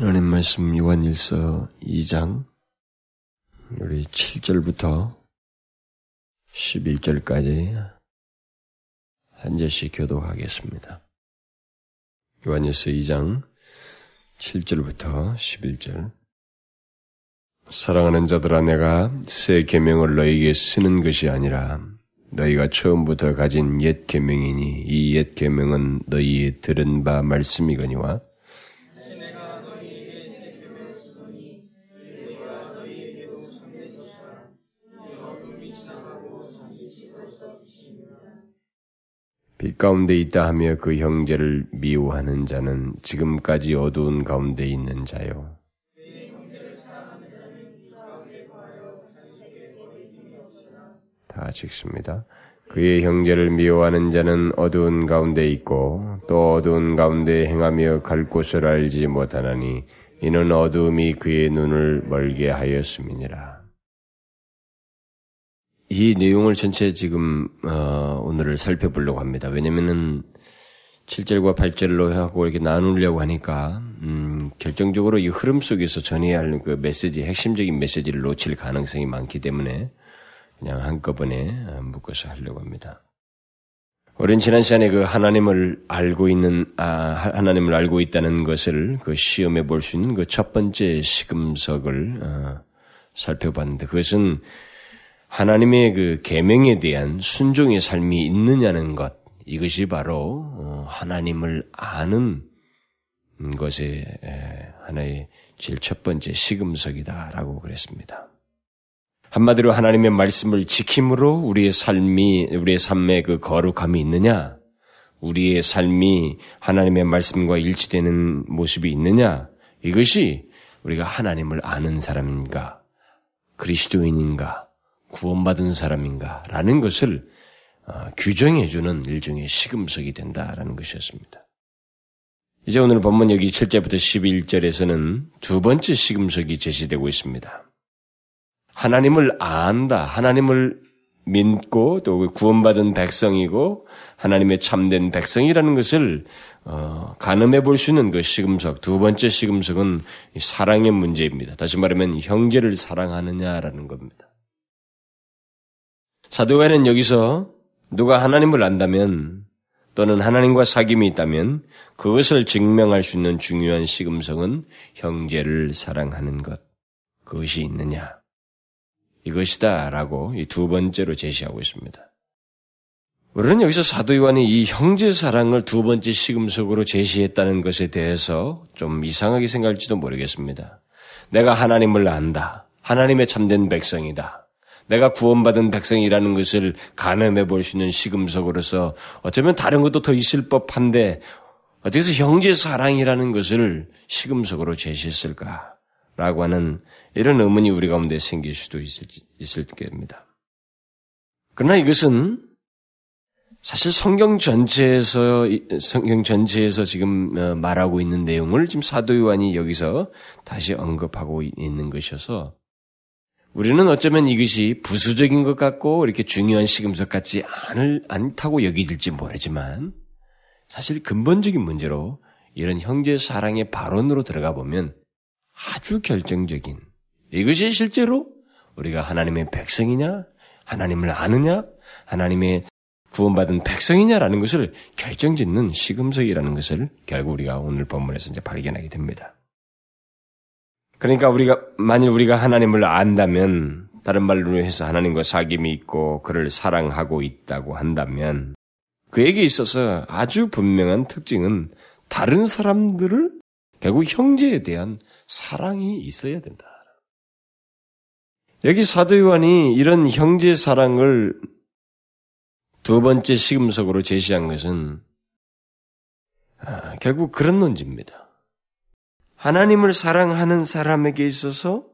하나님 말씀 요한일서 2장 우리 7절부터 11절까지 한 절씩 교독하겠습니다. 요한일서 2장 7절부터 11절 사랑하는 자들아 내가 새 계명을 너희에게 쓰는 것이 아니라 너희가 처음부터 가진 옛 계명이니 이 옛 계명은 너희 들은 바 말씀이거니와 빛 가운데 있다 하며 그 형제를 미워하는 자는 지금까지 어두운 가운데 있는 자요. 다 읽습니다. 그의 형제를 미워하는 자는 어두운 가운데 있고 또 어두운 가운데 행하며 갈 곳을 알지 못하나니 이는 어두움이 그의 눈을 멀게 하였음이니라. 이 내용을 전체 지금 어, 오늘을 살펴보려고 합니다. 왜냐면은 7절과 8절로 하고 이렇게 나누려고 하니까 음, 결정적으로 이 흐름 속에서 전해야 할 그 메시지 핵심적인 메시지를 놓칠 가능성이 많기 때문에 그냥 한꺼번에 어, 묶어서 하려고 합니다. 우린 지난 시간에 그 하나님을 알고 있는 아, 하나님을 알고 있다는 것을 그 시험해 볼 수 있는 그 첫 번째 시금석을 어, 살펴봤는데 그것은 하나님의 그 계명에 대한 순종의 삶이 있느냐는 것 이것이 바로 어, 하나님을 아는 것의 하나의 제일 첫 번째 시금석이다라고 그랬습니다. 한마디로 하나님의 말씀을 지킴으로 우리의 삶이 우리의 삶에 그 거룩함이 있느냐? 우리의 삶이 하나님의 말씀과 일치되는 모습이 있느냐? 이것이 우리가 하나님을 아는 사람인가? 그리스도인인가? 구원받은 사람인가? 라는 것을 어, 규정해주는 일종의 시금석이 된다라는 것이었습니다. 이제 오늘 본문 여기 7절부터 11절에서는 두 번째 시금석이 제시되고 있습니다. 하나님을 안다, 하나님을 믿고 또 구원받은 백성이고 하나님의 참된 백성이라는 것을 어, 가늠해 볼 수 있는 그 시금석 두 번째 시금석은 사랑의 문제입니다. 다시 말하면 형제를 사랑하느냐라는 겁니다. 사도가는 여기서 누가 하나님을 안다면 또는 하나님과 사귐이 있다면 그것을 증명할 수 있는 중요한 시금석은 형제를 사랑하는 것 그것이 있느냐 이것이다 라고 이 두 번째로 제시하고 있습니다. 우리는 여기서 사도 요한이 이 형제 사랑을 두 번째 시금석으로 제시했다는 것에 대해서 좀 이상하게 생각할지도 모르겠습니다. 내가 하나님을 안다. 하나님의 참된 백성이다. 내가 구원받은 백성이라는 것을 가늠해 볼 수 있는 시금석으로서 어쩌면 다른 것도 더 있을 법한데 어떻게 해서 형제 사랑이라는 것을 시금석으로 제시했을까? 라고 하는 이런 의문이 우리 가운데 생길 수도 있을, 있을 겁니다. 그러나 이것은 사실 성경 전체에서 성경 전체에서 지금 어, 말하고 있는 내용을 지금 사도 요한이 여기서 다시 언급하고 있는 것이어서 우리는 어쩌면 이것이 부수적인 것 같고 이렇게 중요한 시금석 같지 않을 않다고 여기질지 모르지만 사실 근본적인 문제로 이런 형제 사랑의 발언으로 들어가 보면 아주 결정적인 이것이 실제로 우리가 하나님의 백성이냐 하나님을 아느냐 하나님의 구원받은 백성이냐라는 것을 결정짓는 시금석이라는 것을 결국 우리가 오늘 본문에서 이제 발견하게 됩니다. 그러니까 우리가 만일 우리가 하나님을 안다면 다른 말로 해서 하나님과 사귐이 있고 그를 사랑하고 있다고 한다면 그에게 있어서 아주 분명한 특징은 다른 사람들을 결국 형제에 대한 사랑이 있어야 된다. 여기 사도 요한이 이런 형제 사랑을 두 번째 시금석으로 제시한 것은 아, 결국 그런 논지입니다. 하나님을 사랑하는 사람에게 있어서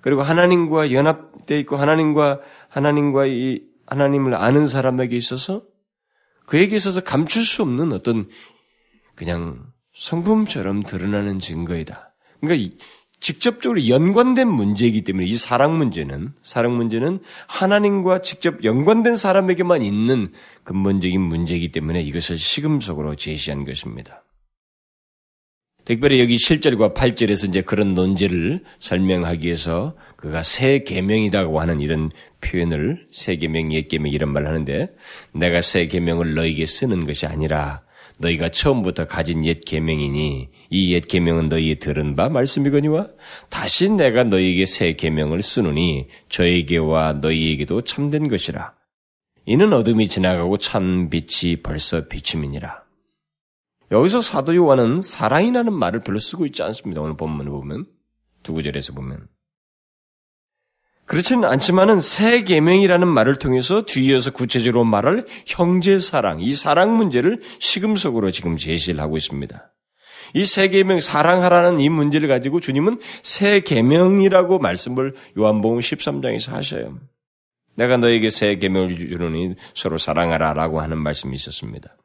그리고 하나님과 연합되어 있고 하나님과 하나님과 이 하나님을 아는 사람에게 있어서 그에게 있어서 감출 수 없는 어떤 그냥 성품처럼 드러나는 증거이다. 그러니까 직접적으로 연관된 문제이기 때문에 이 사랑 문제는 사랑 문제는 하나님과 직접 연관된 사람에게만 있는 근본적인 문제이기 때문에 이것을 시금석으로 제시한 것입니다. 특별히 여기 7절과 8절에서 이제 그런 논지를 설명하기 위해서 그가 새 계명이라고 하는 이런 표현을 새 계명, 옛 계명 이런 말을 하는데 내가 새 계명을 너에게 쓰는 것이 아니라 너희가 처음부터 가진 옛 계명이니 이 옛 계명은 너희의 들은 바 말씀이거니와 다시 내가 너희에게 새 계명을 쓰노니 저에게와 너희에게도 참된 것이라. 이는 어둠이 지나가고 참 빛이 벌써 비춤이니라. 여기서 사도 요한은 사랑이라는 말을 별로 쓰고 있지 않습니다. 오늘 본문을 보면 두 구절에서 보면 그렇지는 않지만은 새 계명이라는 말을 통해서 뒤이어서 구체적으로 말할 형제 사랑, 이 사랑 문제를 시금석으로 지금 제시를 하고 있습니다. 이 새 계명 사랑하라는 이 문제를 가지고 주님은 새 계명이라고 말씀을 요한복음 13장에서 하셔요. 내가 너에게 새 계명을 주노니 서로 사랑하라라고 하는 말씀이 있었습니다.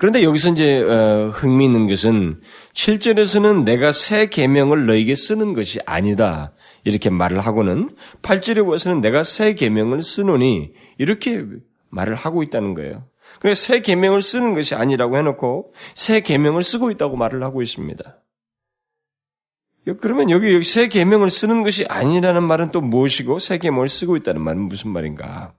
그런데 여기서 이제 어, 흥미있는 것은 7절에서는 내가 새 계명을 너에게 쓰는 것이 아니다. 이렇게 말을 하고는 8절에 와서는 내가 새 계명을 쓰노니 이렇게 말을 하고 있다는 거예요. 그래서 새 계명을 쓰는 것이 아니라고 해놓고 새 계명을 쓰고 있다고 말을 하고 있습니다. 그러면 여기 새 계명을 쓰는 것이 아니라는 말은 또 무엇이고 새 계명을 쓰고 있다는 말은 무슨 말인가?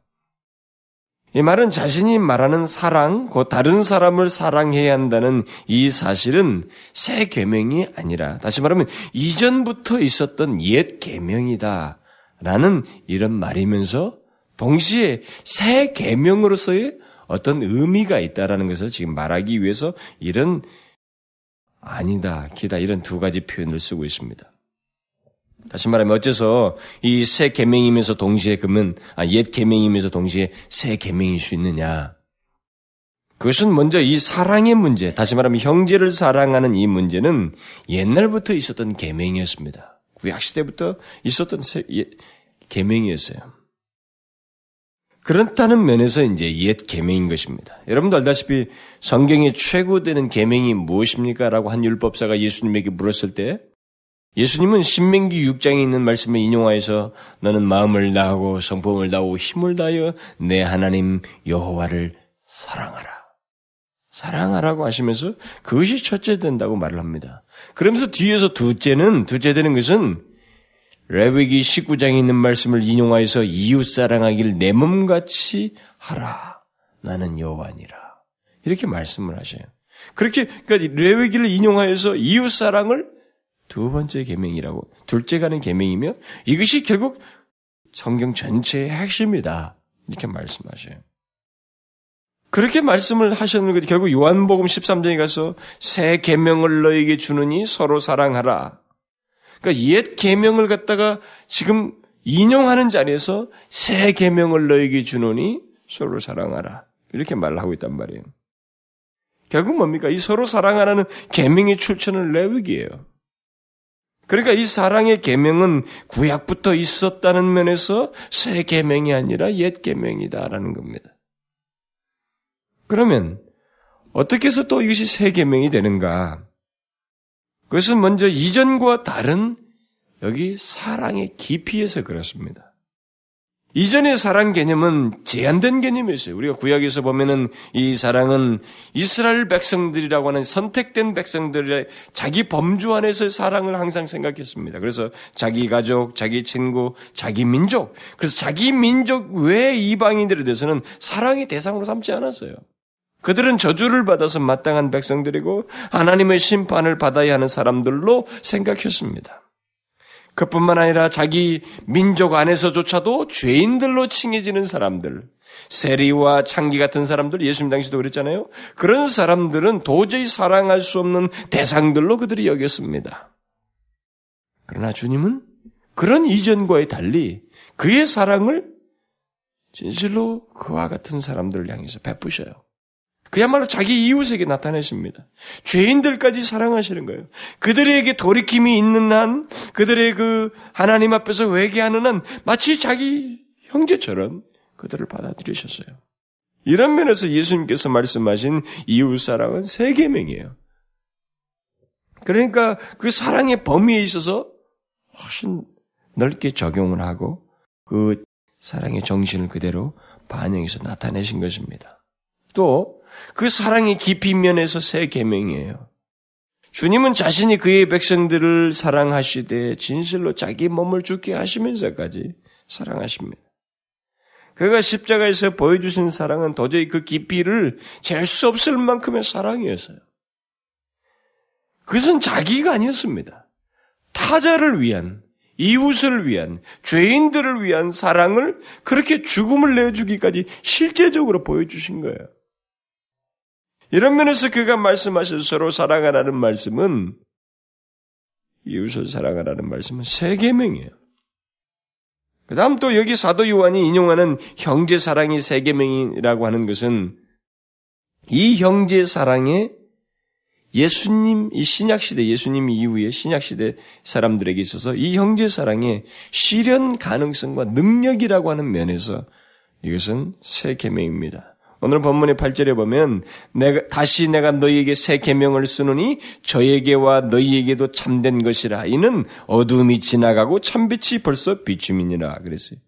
이 말은 자신이 말하는 사랑, 곧 다른 사람을 사랑해야 한다는 이 사실은 새 계명이 아니라 다시 말하면 이전부터 있었던 옛 계명이다라는 이런 말이면서 동시에 새 계명으로서의 어떤 의미가 있다라는 것을 지금 말하기 위해서 이런 아니다, 기다 이런 두 가지 표현을 쓰고 있습니다. 다시 말하면 어째서 이 새 계명이면서 동시에 그러면 아, 옛 계명이면서 동시에 새 계명일 수 있느냐? 그것은 먼저 이 사랑의 문제, 다시 말하면 형제를 사랑하는 이 문제는 옛날부터 있었던 계명이었습니다. 구약 시대부터 있었던 새, 예, 계명이었어요. 그렇다는 면에서 이제 옛 계명인 것입니다. 여러분도 알다시피 성경의 최고 되는 계명이 무엇입니까?라고 한 율법사가 예수님에게 물었을 때 예수님은 신명기 6장에 있는 말씀을 인용하여서 너는 마음을 다하고 성품을 다하고 힘을 다하여 내 하나님 여호와를 사랑하라. 사랑하라고 하시면서 그것이 첫째 된다고 말을 합니다. 그러면서 뒤에서 둘째는 둘째 되는 것은 레위기 19장에 있는 말씀을 인용하여서 이웃 사랑하기를 내 몸같이 하라. 나는 여호와니라. 이렇게 말씀을 하셔요. 그렇게 그러니까 레위기를 인용하여서 이웃 사랑을 두 번째 계명이라고 둘째 가는 계명이며 이것이 결국 성경 전체의 핵심이다. 이렇게 말씀하셔요. 그렇게 말씀을 하셨는데 결국 요한복음 13장에 가서 새 계명을 너에게 주느니 서로 사랑하라. 그러니까 옛 계명을 갖다가 지금 인용하는 자리에서 새 계명을 너에게 주노니 서로 사랑하라. 이렇게 말을 하고 있단 말이에요. 결국 뭡니까? 이 서로 사랑하라는 계명의 출처는 레위기예요. 그러니까 이 사랑의 계명은 구약부터 있었다는 면에서 새 계명이 아니라 옛 계명이다라는 겁니다. 그러면 어떻게 해서 또 이것이 새 계명이 되는가? 그것은 먼저 이전과 다른 여기 사랑의 깊이에서 그렇습니다. 이전의 사랑 개념은 제한된 개념이었어요. 우리가 구약에서 보면은 이 사랑은 이스라엘 백성들이라고 하는 선택된 백성들의 자기 범주 안에서의 사랑을 항상 생각했습니다. 그래서 자기 가족, 자기 친구, 자기 민족, 그래서 자기 민족 외 이방인들에 대해서는 사랑의 대상으로 삼지 않았어요. 그들은 저주를 받아서 마땅한 백성들이고 하나님의 심판을 받아야 하는 사람들로 생각했습니다. 그뿐만 아니라 자기 민족 안에서조차도 죄인들로 칭해지는 사람들, 세리와 창기 같은 사람들, 예수님 당시도 그랬잖아요. 그런 사람들은 도저히 사랑할 수 없는 대상들로 그들이 여겼습니다. 그러나 주님은 그런 이전과의 달리 그의 사랑을 진실로 그와 같은 사람들을 향해서 베푸셔요. 그야말로 자기 이웃에게 나타내십니다. 죄인들까지 사랑하시는 거예요. 그들에게 돌이킴이 있는 한, 그들의 그 하나님 앞에서 회개하는 한, 마치 자기 형제처럼 그들을 받아들이셨어요. 이런 면에서 예수님께서 말씀하신 이웃 사랑은 세 계명이에요. 그러니까 그 사랑의 범위에 있어서 훨씬 넓게 적용을 하고 그 사랑의 정신을 그대로 반영해서 나타내신 것입니다. 또 그 사랑의 깊이 면에서 새 계명이에요. 주님은 자신이 그의 백성들을 사랑하시되 진실로 자기 몸을 죽게 하시면서까지 사랑하십니다. 그가 십자가에서 보여주신 사랑은 도저히 그 깊이를 잴 수 없을 만큼의 사랑이었어요. 그것은 자기가 아니었습니다. 타자를 위한, 이웃을 위한, 죄인들을 위한 사랑을 그렇게 죽음을 내주기까지 실제적으로 보여주신 거예요. 이런 면에서 그가 말씀하신 서로 사랑하라는 말씀은 이웃을 사랑하라는 말씀은 세 계명이에요. 그 다음 또 여기 사도 요한이 인용하는 형제 사랑이 세 계명이라고 하는 것은 이 형제 사랑에 예수님, 이 신약 시대, 예수님 이후에 신약 시대 사람들에게 있어서 이 형제 사랑의 실현 가능성과 능력이라고 하는 면에서 이것은 새 계명입니다. 오늘 본문의 8절에 보면 내가 다시 내가 너희에게 새 계명을 쓰노니 저에게와 너희에게도 참된 것이라 이는 어둠이 지나가고 참빛이 벌써 비춤이니라 그랬어요.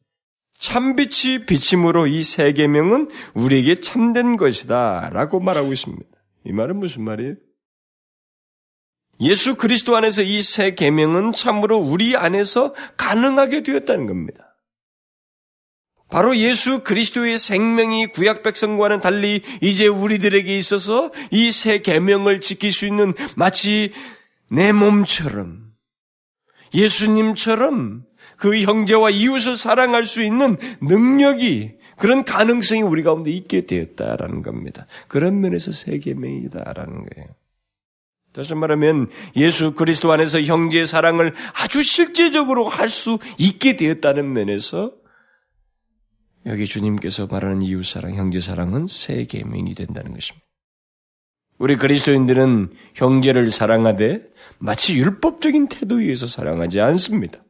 참빛이 비침으로 이 새 계명은 우리에게 참된 것이다라고 말하고 있습니다. 이 말은 무슨 말이에요? 예수 그리스도 안에서 이 새 계명은 참으로 우리 안에서 가능하게 되었다는 겁니다. 바로 예수 그리스도의 생명이 구약 백성과는 달리 이제 우리들에게 있어서 이 새 계명을 지킬 수 있는 마치 내 몸처럼 예수님처럼 그 형제와 이웃을 사랑할 수 있는 능력이 그런 가능성이 우리 가운데 있게 되었다라는 겁니다. 그런 면에서 새 계명이다라는 거예요. 다시 말하면 예수 그리스도 안에서 형제의 사랑을 아주 실제적으로 할 수 있게 되었다는 면에서 여기 주님께서 말하는 이웃사랑, 형제사랑은 새 계명이 된다는 것입니다. 우리 그리스도인들은 형제를 사랑하되 마치 율법적인 태도에 의해서 사랑하지 않습니다.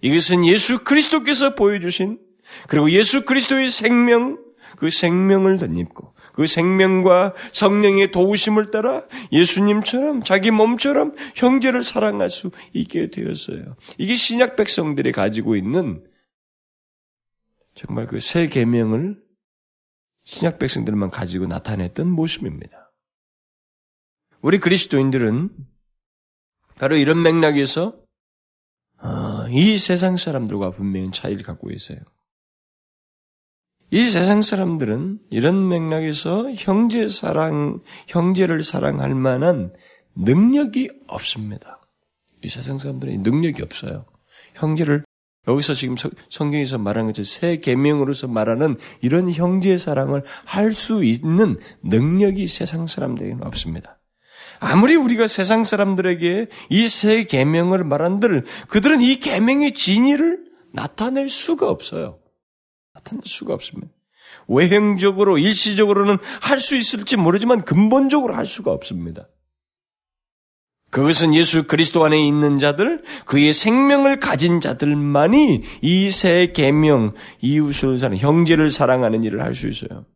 이것은 예수 그리스도께서 보여주신 그리고 예수 그리스도의 생명, 그 생명을 덧입고 그 생명과 성령의 도우심을 따라 예수님처럼 자기 몸처럼 형제를 사랑할 수 있게 되었어요. 이게 신약 백성들이 가지고 있는 정말 그 새 계명을 신약 백성들만 가지고 나타냈던 모습입니다. 우리 그리스도인들은 바로 이런 맥락에서 어, 이 세상 사람들과 분명히 차이를 갖고 있어요. 이 세상 사람들은 이런 맥락에서 형제 사랑, 형제를 사랑할 만한 능력이 없습니다. 이 세상 사람들은 능력이 없어요. 형제를 여기서 지금 성경에서 말하는 것처럼 새 계명으로서 말하는 이런 형제의 사랑을 할 수 있는 능력이 세상 사람들에게는 없습니다. 아무리 우리가 세상 사람들에게 이 새 계명을 말한들 그들은 이 계명의 진위를 나타낼 수가 없어요. 나타낼 수가 없습니다. 외형적으로 일시적으로는 할 수 있을지 모르지만 근본적으로 할 수가 없습니다. 그것은 예수 그리스도 안에 있는 자들, 그의 생명을 가진 자들만이 이새 계명, 이웃을 사랑, 형제를 사랑하는 일을 할 수 있어요.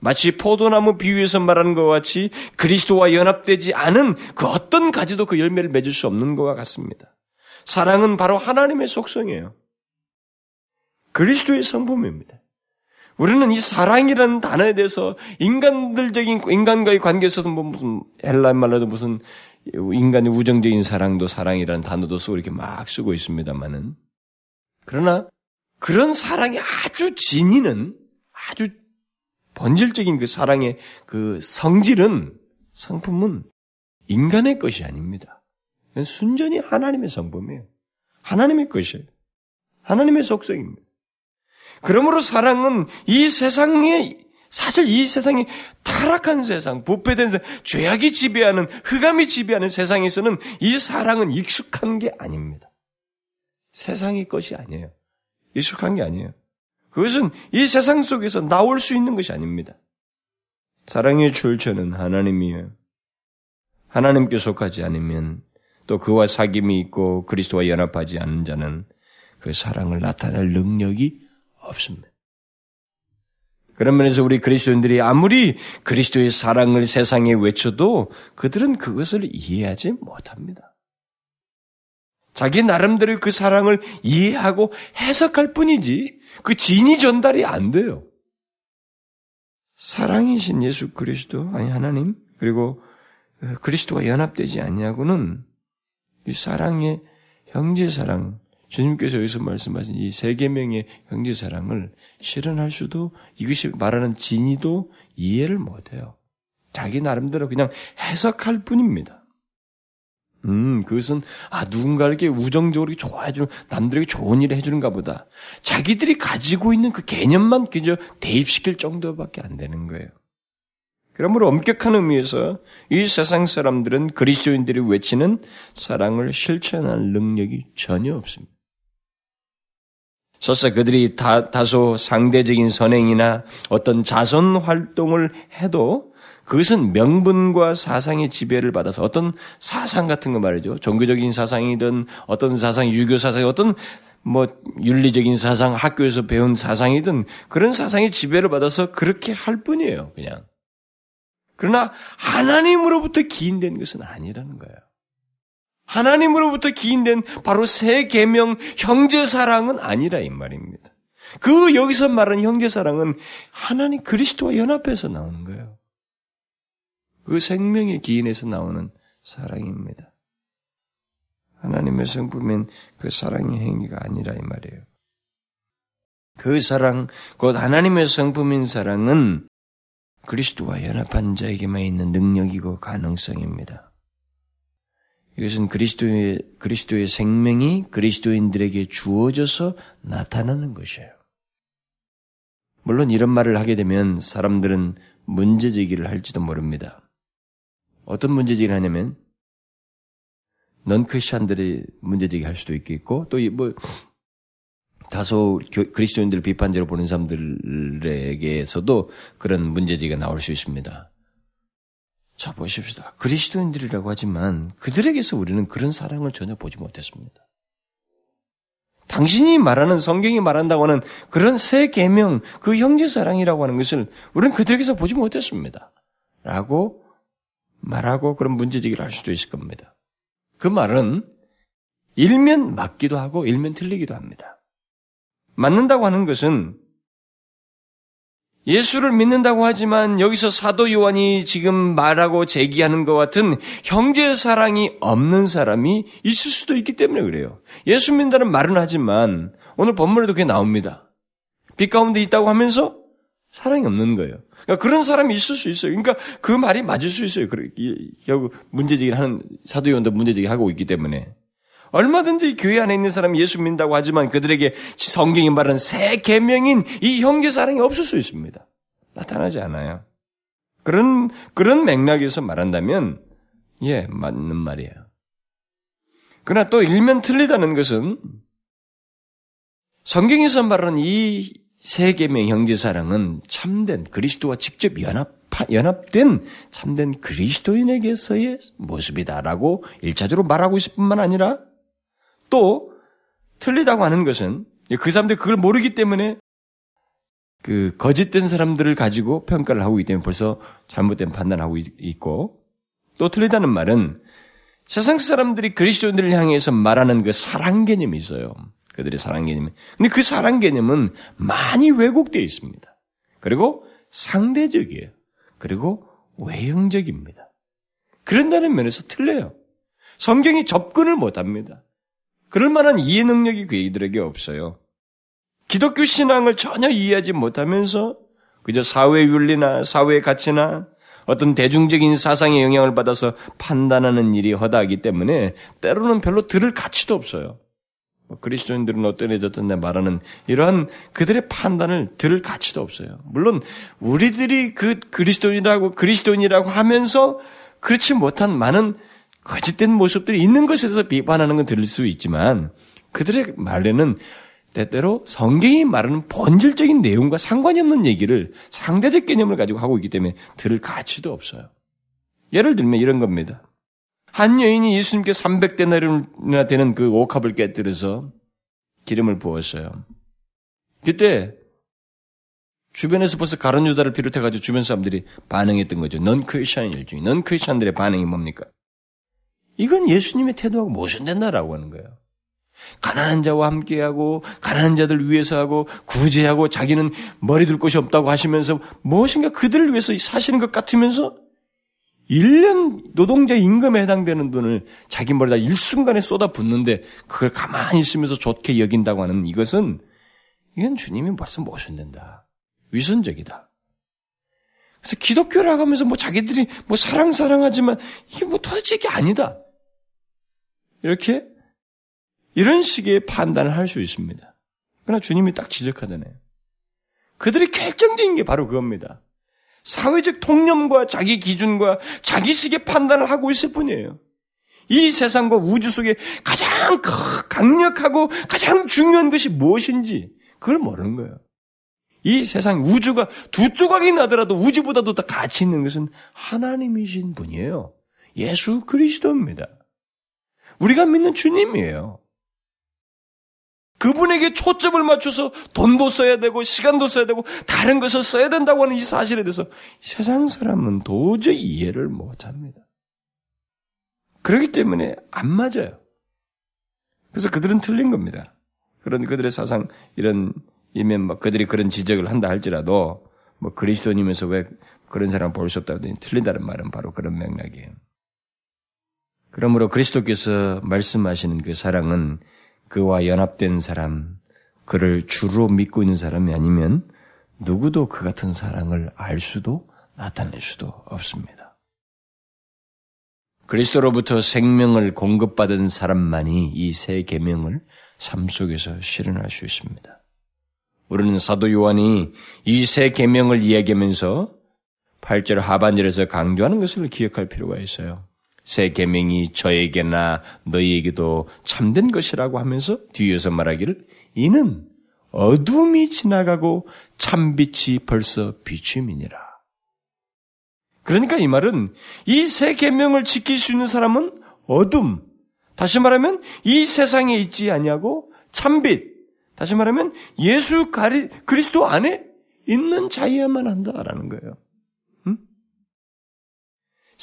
마치 포도나무 비유에서 말하는 것 같이 그리스도와 연합되지 않은 그 어떤 가지도 그 열매를 맺을 수 없는 것과 같습니다. 사랑은 바로 하나님의 속성이에요. 그리스도의 성품입니다. 우리는 이 사랑이라는 단어에 대해서 인간들적인 인간과의 관계에서 뭐 무슨 헬라 말로도 무슨 인간의 우정적인 사랑도 사랑이라는 단어도 쓰고 이렇게 막 쓰고 있습니다만은 그러나 그런 사랑의 아주 진위는 아주 본질적인 그 사랑의 그 성질은 성품은 인간의 것이 아닙니다. 순전히 하나님의 성품이에요. 하나님의 것이에요. 하나님의 속성입니다. 그러므로 사랑은 이 세상에 사실 이 세상이 타락한 세상, 부패된 세상, 죄악이 지배하는, 흑암이 지배하는 세상에서는 이 사랑은 익숙한 게 아닙니다. 세상의 것이 아니에요. 익숙한 게 아니에요. 그것은 이 세상 속에서 나올 수 있는 것이 아닙니다. 사랑의 출처는 하나님이에요. 하나님께 속하지 않으면 또 그와 사귐이 있고 그리스도와 연합하지 않는 자는 그 사랑을 나타낼 능력이 없습니다. 그런 면에서 우리 그리스도인들이 아무리 그리스도의 사랑을 세상에 외쳐도 그들은 그것을 이해하지 못합니다. 자기 나름대로 그 사랑을 이해하고 해석할 뿐이지 그 진이 전달이 안 돼요. 사랑이신 예수 그리스도 아니 하나님 그리고 그리스도와 연합되지 않냐고는 이 사랑의 형제 사랑, 주님께서 여기서 말씀하신 이 세 계명의 형제 사랑을 실현할 수도 이것이 말하는 진의도 이해를 못해요. 자기 나름대로 그냥 해석할 뿐입니다. 음, 그것은, 아, 누군가에게 우정적으로 좋아해주는, 남들에게 좋은 일을 해주는가 보다. 자기들이 가지고 있는 그 개념만 그저 대입시킬 정도밖에 안 되는 거예요. 그러므로 엄격한 의미에서 이 세상 사람들은 그리스도인들이 외치는 사랑을 실천할 능력이 전혀 없습니다. 설사 그들이 다, 다소 상대적인 선행이나 어떤 자선 활동을 해도 그것은 명분과 사상의 지배를 받아서 어떤 사상 같은 거 말이죠. 종교적인 사상이든 어떤 사상, 유교 사상이 어떤 뭐 윤리적인 사상, 학교에서 배운 사상이든 그런 사상의 지배를 받아서 그렇게 할 뿐이에요. 그냥. 그러나 하나님으로부터 기인된 것은 아니라는 거예요. 하나님으로부터 기인된 바로 새 계명 형제 사랑은 아니라 이 말입니다. 그 여기서 말하는 형제 사랑은 하나님 그리스도와 연합해서 나오는 거예요. 그 생명의 기인에서 나오는 사랑입니다. 하나님의 성품인 그 사랑의 행위가 아니라 이 말이에요. 그 사랑, 곧 하나님의 성품인 사랑은 그리스도와 연합한 자에게만 있는 능력이고 가능성입니다. 이것은 그리스도의, 그리스도의 생명이 그리스도인들에게 주어져서 나타나는 것이에요. 물론 이런 말을 하게 되면 사람들은 문제제기를 할지도 모릅니다. 어떤 문제제기를 하냐면, 넌 크리스찬들이 문제제기 할 수도 있겠고, 또 뭐, 다소 그리스도인들을 비판적으로 보는 사람들에게서도 그런 문제제기가 나올 수 있습니다. 자, 보십시다. 그리스도인들이라고 하지만 그들에게서 우리는 그런 사랑을 전혀 보지 못했습니다. 당신이 말하는 성경이 말한다고 하는 그런 새 계명, 그 형제 사랑이라고 하는 것을 우리는 그들에게서 보지 못했습니다. 라고 말하고 그런 문제 제기를 할 수도 있을 겁니다. 그 말은 일면 맞기도 하고 일면 틀리기도 합니다. 맞는다고 하는 것은 예수를 믿는다고 하지만 여기서 사도 요한이 지금 말하고 제기하는 것 같은 형제 사랑이 없는 사람이 있을 수도 있기 때문에 그래요. 예수 믿는다는 말은 하지만 오늘 본문에도 그게 나옵니다. 빛 가운데 있다고 하면서 사랑이 없는 거예요. 그러니까 그런 사람이 있을 수 있어요. 그러니까 그 말이 맞을 수 있어요. 결국 문제제기를 하는 사도 요한도 문제제기 하고 있기 때문에. 얼마든지 교회 안에 있는 사람이 예수 믿는다고 하지만 그들에게 성경이 말하는 새 계명인 이 형제 사랑이 없을 수 있습니다. 나타나지 않아요. 그런 그런 맥락에서 말한다면 예 맞는 말이에요. 그러나 또 일면 틀리다는 것은 성경에서 말하는 이 세계명 형제 사랑은 참된 그리스도와 직접 연합 연합된 참된 그리스도인에게서의 모습이다라고 일차적으로 말하고 있을 뿐만 아니라 또 틀리다고 하는 것은 그 사람들이 그걸 모르기 때문에 그 거짓된 사람들을 가지고 평가를 하고 있기 때문에 벌써 잘못된 판단하고 있고 또 틀리다는 말은 세상 사람들이 그리스도인들을 향해서 말하는 그 사랑 개념이 있어요. 그들의 사랑 개념이. 근데 그 사랑 개념은 많이 왜곡되어 있습니다. 그리고 상대적이에요. 그리고 외형적입니다. 그런다는 면에서 틀려요. 성경이 접근을 못 합니다. 그럴 만한 이해 능력이 그 이들에게 없어요. 기독교 신앙을 전혀 이해하지 못하면서 그저 사회 윤리나 사회 가치나 어떤 대중적인 사상의 영향을 받아서 판단하는 일이 허다하기 때문에 때로는 별로 들을 가치도 없어요. 뭐 그리스도인들은 어떤해졌던 데 말하는 이러한 그들의 판단을 들을 가치도 없어요. 물론 우리들이 그 그리스도인이라고 그리스도인이라고 하면서 그렇지 못한 많은 거짓된 모습들이 있는 것에 대해서 비판하는 건 들을 수 있지만 그들의 말에는 때때로 성경이 말하는 본질적인 내용과 상관이 없는 얘기를 상대적 개념을 가지고 하고 있기 때문에 들을 가치도 없어요. 예를 들면 이런 겁니다. 한 여인이 예수님께 300데나리나 되는 그 옥합을 깨뜨려서 기름을 부었어요. 그때 주변에서 벌써 가론 유다를 비롯해가지고 주변 사람들이 반응했던 거죠. 넌 크리스천일 중에 넌 크리스천들의 반응이 뭡니까? 이건 예수님의 태도하고 모순된다라고 하는 거예요. 가난한 자와 함께하고 가난한 자들 위해서 하고 구제하고 자기는 머리 둘 곳이 없다고 하시면서 무엇인가 그들을 위해서 사시는 것 같으면서 1년 노동자 임금에 해당되는 돈을 자기 머리다 일순간에 쏟아 붓는데 그걸 가만히 있으면서 좋게 여긴다고 하는 이것은 이건 주님이 벌써 모순된다. 위선적이다. 그래서 기독교라고 하면서 뭐 자기들이 뭐 사랑 사랑하지만 이게 뭐 도대체 이게 아니다. 이렇게 이런 식의 판단을 할 수 있습니다. 그러나 주님이 딱 지적하잖아요. 그들이 결정적인 게 바로 그겁니다. 사회적 통념과 자기 기준과 자기식의 판단을 하고 있을 뿐이에요. 이 세상과 우주 속에 가장 강력하고 가장 중요한 것이 무엇인지 그걸 모르는 거예요. 이 세상 우주가 두 조각이 나더라도 우주보다도 더 가치 있는 것은 하나님이신 분이에요. 예수 그리스도입니다. 우리가 믿는 주님이에요. 그분에게 초점을 맞춰서 돈도 써야 되고 시간도 써야 되고 다른 것을 써야 된다고 하는 이 사실에 대해서 세상 사람은 도저히 이해를 못 합니다. 그렇기 때문에 안 맞아요. 그래서 그들은 틀린 겁니다. 그런 그들의 사상 이런 이면 막 그들이 그런 지적을 한다 할지라도 뭐 그리스도님에서 왜 그런 사람 볼 수 없다고 틀린다는 말은 바로 그런 맥락이에요. 그러므로 그리스도께서 말씀하시는 그 사랑은 그와 연합된 사람, 그를 주로 믿고 있는 사람이 아니면 누구도 그 같은 사랑을 알 수도 나타낼 수도 없습니다. 그리스도로부터 생명을 공급받은 사람만이 이 세 계명을 삶 속에서 실현할 수 있습니다. 우리는 사도 요한이 이 세 계명을 이야기하면서 8절 하반절에서 강조하는 것을 기억할 필요가 있어요. 새 계명이 저에게나 너희에게도 참된 것이라고 하면서 뒤에서 말하기를 이는 어둠이 지나가고 참빛이 벌써 비춤이니라. 그러니까 이 말은 이 새 계명을 지킬 수 있는 사람은 어둠, 다시 말하면 이 세상에 있지 아니하고 참빛, 다시 말하면 예수 그리스도 안에 있는 자여야만 한다라는 거예요.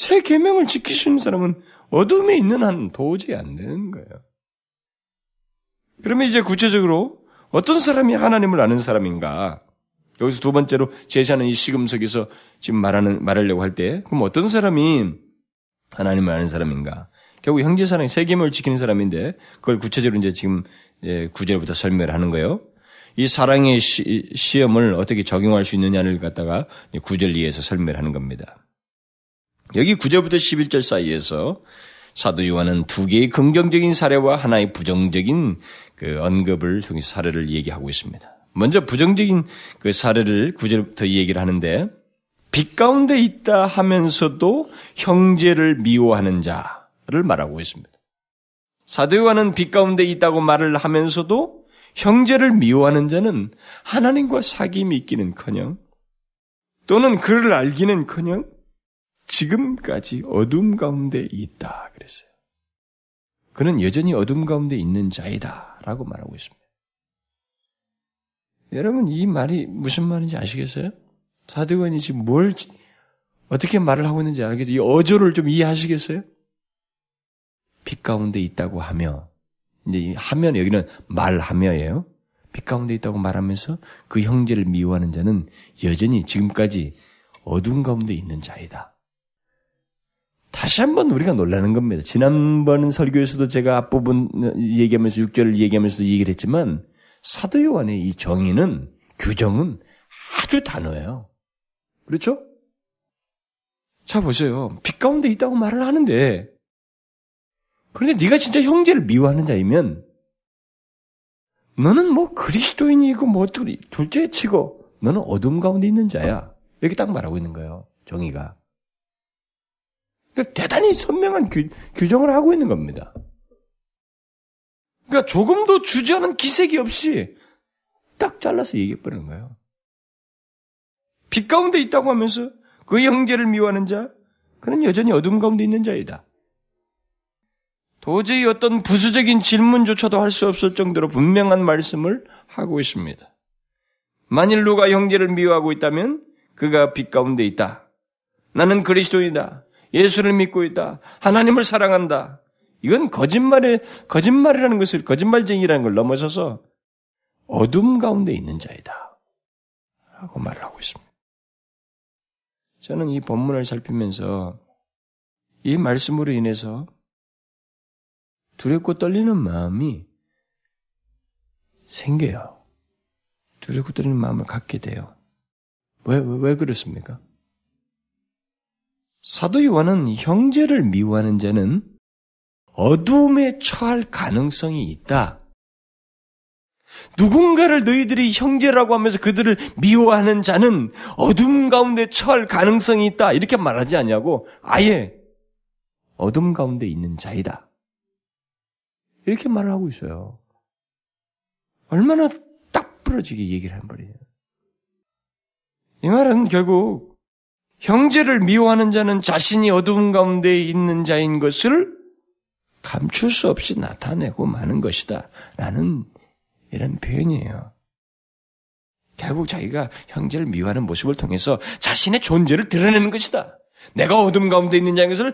새 계명을 있는 사람은 어둠에 있는 한 도저히 안 되는 거예요. 그러면 이제 구체적으로 어떤 사람이 하나님을 아는 사람인가? 여기서 두 번째로 제시하는 이 시금석에서 지금 말하는 말하려고 할 때, 그럼 어떤 사람이 하나님을 아는 사람인가? 결국 형제 사랑 세계명을 지키는 사람인데, 그걸 구체적으로 이제 지금 구절부터 설명을 하는 거예요. 이 사랑의 시, 험을 어떻게 적용할 수 있느냐를 갖다가 구절 이에서 설명을 하는 겁니다. 여기 9절부터 11절 사이에서 사도 요한은 두 개의 긍정적인 사례와 하나의 부정적인 그 언급을 통해 사례를 얘기하고 있습니다. 먼저 부정적인 그 사례를 9절부터 얘기를 하는데 빛 가운데 있다 하면서도 형제를 미워하는 자를 말하고 있습니다. 사도 요한은 빛 가운데 있다고 말을 하면서도 형제를 미워하는 자는 하나님과 사귐이 있기는커녕 또는 그를 알기는커녕 지금까지 어둠 가운데 있다 그랬어요. 그는 여전히 어둠 가운데 있는 자이다라고 말하고 있습니다. 여러분 이 말이 무슨 말인지 아시겠어요? 사도관이 지금 뭘 어떻게 말을 하고 있는지 알겠어요? 이 어조를 좀 이해하시겠어요? 빛 가운데 있다고 하며 이제 하면 여기는 말하며예요. 빛 가운데 있다고 말하면서 그 형제를 미워하는 자는 여전히 지금까지 어둠 가운데 있는 자이다. 다시 한번 우리가 놀라는 겁니다. 지난번 설교에서도 제가 앞부분 얘기하면서 6절을 얘기하면서 얘기를 했지만 사도 요한의 이 정의는 규정은 아주 단호해요. 그렇죠? 자 보세요. 빛 가운데 있다고 말을 하는데 그런데 네가 진짜 형제를 미워하는 자이면 너는 뭐 그리스도인이고 뭐 둘째 치고 너는 어둠 가운데 있는 자야. 이렇게 딱 말하고 있는 거예요. 정의가. 대단히 선명한 규, 규정을 하고 있는 겁니다. 그러니까 조금도 주저하는 기색이 없이 딱 잘라서 얘기해버리는 거예요. 빛 가운데 있다고 하면서 그 형제를 미워하는 자, 그는 여전히 어둠 가운데 있는 자이다. 도저히 어떤 부수적인 질문조차도 할 수 없을 정도로 분명한 말씀을 하고 있습니다. 만일 누가 형제를 미워하고 있다면 그가 빛 가운데 있다. 나는 그리스도이다. 예수를 믿고 있다. 하나님을 사랑한다. 이건 거짓말의, 거짓말이라는 것을, 거짓말쟁이라는 걸 넘어서서 어둠 가운데 있는 자이다. 라고 말을 하고 있습니다. 저는 이 본문을 살피면서 이 말씀으로 인해서 두렵고 떨리는 마음이 생겨요. 두렵고 떨리는 마음을 갖게 돼요. 왜, 왜, 왜 그렇습니까? 사도 요한은 형제를 미워하는 자는 어둠에 처할 가능성이 있다. 누군가를 너희들이 형제라고 하면서 그들을 미워하는 자는 어둠 가운데 처할 가능성이 있다. 이렇게 말하지 않냐고 아예 어둠 가운데 있는 자이다. 이렇게 말을 하고 있어요. 얼마나 딱 부러지게 얘기를 한 말이에요. 이 말은 결국 형제를 미워하는 자는 자신이 어두운 가운데 있는 자인 것을 감출 수 없이 나타내고 마는 것이다. 라는 이런 표현이에요. 결국 자기가 형제를 미워하는 모습을 통해서 자신의 존재를 드러내는 것이다. 내가 어둠 가운데 있는 자인 것을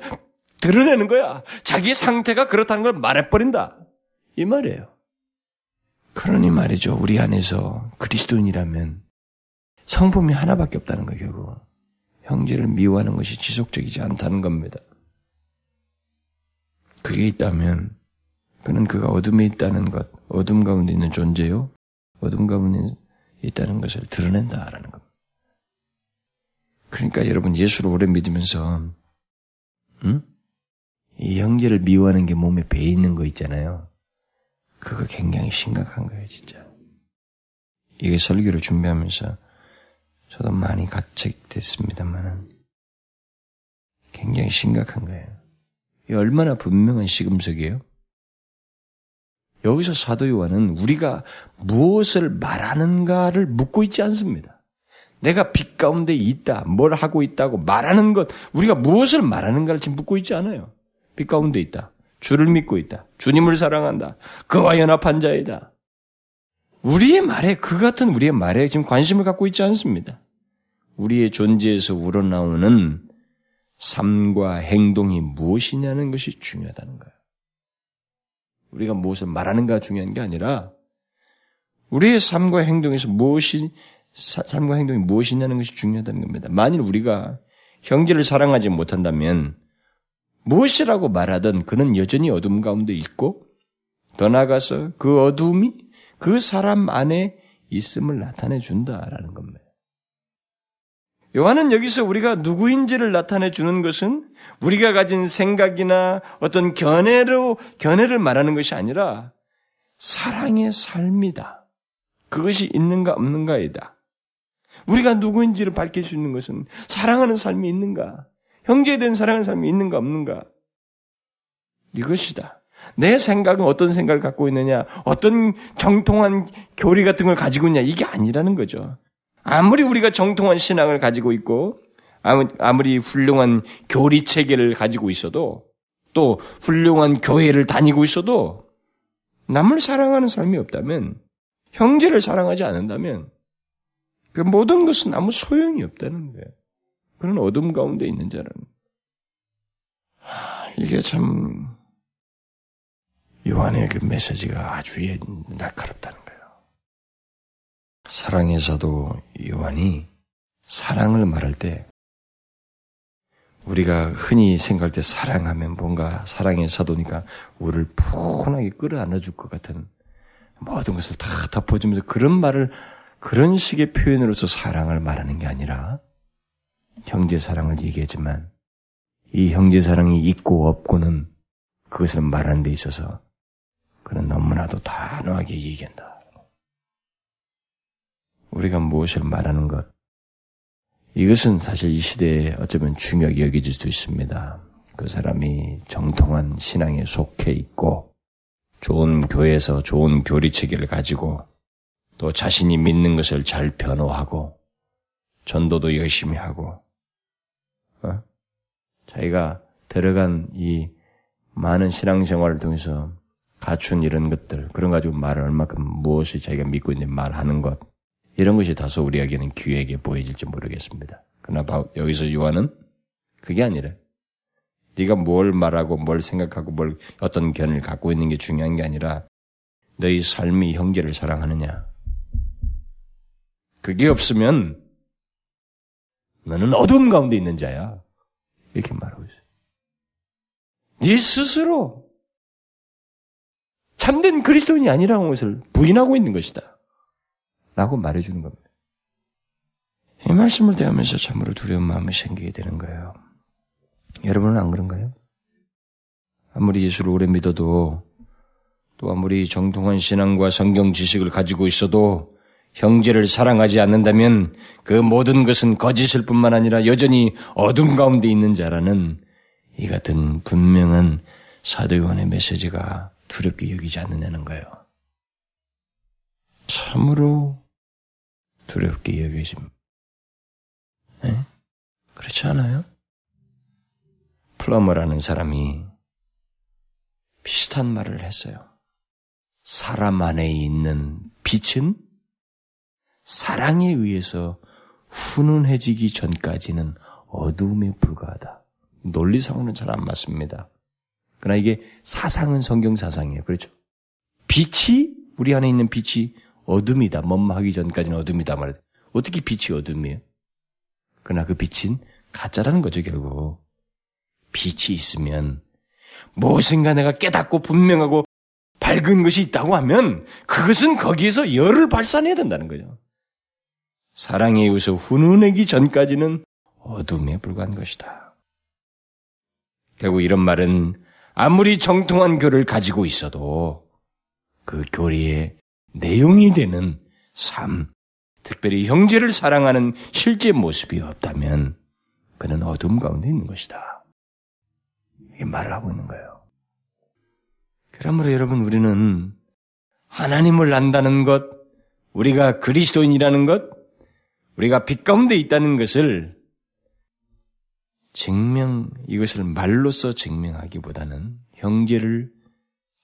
드러내는 거야. 자기 상태가 그렇다는 걸 말해버린다. 이 말이에요. 그러니 말이죠. 우리 안에서 그리스도인이라면 성품이 하나밖에 없다는 거예요, 결국. 형제를 미워하는 것이 지속적이지 않다는 겁니다. 그게 있다면 그는 그가 어둠에 있다는 것, 어둠 가운데 있는 존재요. 어둠 가운데 있다는 것을 드러낸다라는 겁니다. 그러니까 여러분 예수를 오래 믿으면서 응? 이 형제를 미워하는 게 몸에 배 있는 거 있잖아요. 그거 굉장히 심각한 거예요, 진짜. 이게 설교를 준비하면서 저도 많이 가책됐습니다만은 굉장히 심각한 거예요. 이 얼마나 분명한 시금석이에요? 여기서 사도 요한은 우리가 무엇을 말하는가를 묻고 있지 않습니다. 내가 빛 가운데 있다, 뭘 하고 있다고 말하는 것, 우리가 무엇을 말하는가를 지금 묻고 있지 않아요. 빛 가운데 있다. 주를 믿고 있다. 주님을 사랑한다. 그와 연합한 자이다. 우리의 말에, 그 같은 우리의 말에 지금 관심을 갖고 있지 않습니다. 우리의 존재에서 우러나오는 삶과 행동이 무엇이냐는 것이 중요하다는 거예요. 우리가 무엇을 말하는가 중요한 게 아니라 우리의 삶과 행동에서 무엇이 삶과 행동이 무엇이냐는 것이 중요하다는 겁니다. 만일 우리가 형제를 사랑하지 못한다면 무엇이라고 말하든 그는 여전히 어둠 가운데 있고 더 나아가서 그 어둠이 그 사람 안에 있음을 나타내 준다라는 겁니다. 요한은 여기서 우리가 누구인지를 나타내 주는 것은 우리가 가진 생각이나 어떤 견해로, 견해를 말하는 것이 아니라 사랑의 삶이다. 그것이 있는가 없는가이다. 우리가 누구인지를 밝힐 수 있는 것은 사랑하는 삶이 있는가, 형제에 대한 사랑하는 삶이 있는가 없는가. 이것이다. 내 생각은 어떤 생각을 갖고 있느냐, 어떤 정통한 교리 같은 걸 가지고 있냐, 이게 아니라는 거죠. 아무리 우리가 정통한 신앙을 가지고 있고 아무리 훌륭한 교리 체계를 가지고 있어도 또 훌륭한 교회를 다니고 있어도 남을 사랑하는 삶이 없다면 형제를 사랑하지 않는다면 그 모든 것은 아무 소용이 없다는 거예요. 그런 어둠 가운데 있는 자는 이게 참 요한의 그 메시지가 아주 날카롭다는 거예요. 사랑에서도 요한이 사랑을 말할 때 우리가 흔히 생각할 때 사랑하면 뭔가 사랑의 사도니까 우리를 푸근하게 끌어안아 줄 것 같은 모든 것을 다 덮어주면서 그런 말을 그런 식의 표현으로서 사랑을 말하는 게 아니라 형제 사랑을 얘기하지만 이 형제 사랑이 있고 없고는 그것을 말하는 데 있어서 그는 너무나도 단호하게 얘기한다. 우리가 무엇을 말하는 것, 이것은 사실 이 시대에 어쩌면 중요하게 여겨질 수 있습니다. 그 사람이 정통한 신앙에 속해 있고, 좋은 교회에서 좋은 교리 체계를 가지고, 또 자신이 믿는 것을 잘 변호하고, 전도도 열심히 하고, 어? 자기가 들어간 이 많은 신앙생활을 통해서 갖춘 이런 것들, 그런 가지고 말을 얼마큼 무엇이 자기가 믿고 있는 말하는 것, 이런 것이 다소 우리에게는 귀하게 보여질지 모르겠습니다. 그러나 여기서 요한은 그게 아니라 네가 뭘 말하고 뭘 생각하고 뭘 어떤 견을 갖고 있는 게 중요한 게 아니라 너희 삶이 형제를 사랑하느냐. 그게 없으면 너는 어두운 가운데 있는 자야. 이렇게 말하고 있어요. 네 스스로 참된 그리스도인이 아니라는 것을 부인하고 있는 것이다. 라고 말해주는 겁니다. 이 말씀을 대하면서 참으로 두려운 마음이 생기게 되는 거예요. 여러분은 안 그런가요? 아무리 예수를 오래 믿어도 또 아무리 정통한 신앙과 성경 지식을 가지고 있어도 형제를 사랑하지 않는다면 그 모든 것은 거짓일 뿐만 아니라 여전히 어둠 가운데 있는 자라는 이 같은 분명한 사도 요한의 메시지가 두렵게 여기지 않느냐는 거예요. 참으로 두렵게 여기십니다. 네? 그렇지 않아요? 플러머라는 사람이 비슷한 말을 했어요. 사람 안에 있는 빛은 사랑에 의해서 훈훈해지기 전까지는 어두움에 불과하다. 논리상으로는 잘 안 맞습니다. 그러나 이게 사상은 성경 사상이에요. 그렇죠? 빛이 우리 안에 있는 빛이 어둠이다. 멈하기 전까지는 어둠이다 말이야. 어떻게 빛이 어둠이에요? 그러나 그 빛은 가짜라는 거죠, 결국. 빛이 있으면 무엇인가 내가 깨닫고 분명하고 밝은 것이 있다고 하면 그것은 거기에서 열을 발산해야 된다는 거죠. 사랑에 의해서 훈훈하기 전까지는 어둠에 불과한 것이다. 결국 이런 말은 아무리 정통한 교를 가지고 있어도 그 교리의 내용이 되는 삶, 특별히 형제를 사랑하는 실제 모습이 없다면 그는 어둠 가운데 있는 것이다. 이 말을 하고 있는 거예요. 그러므로 여러분 우리는 하나님을 안다는 것, 우리가 그리스도인이라는 것, 우리가 빛 가운데 있다는 것을 증명, 이것을 말로써 증명하기보다는 형제를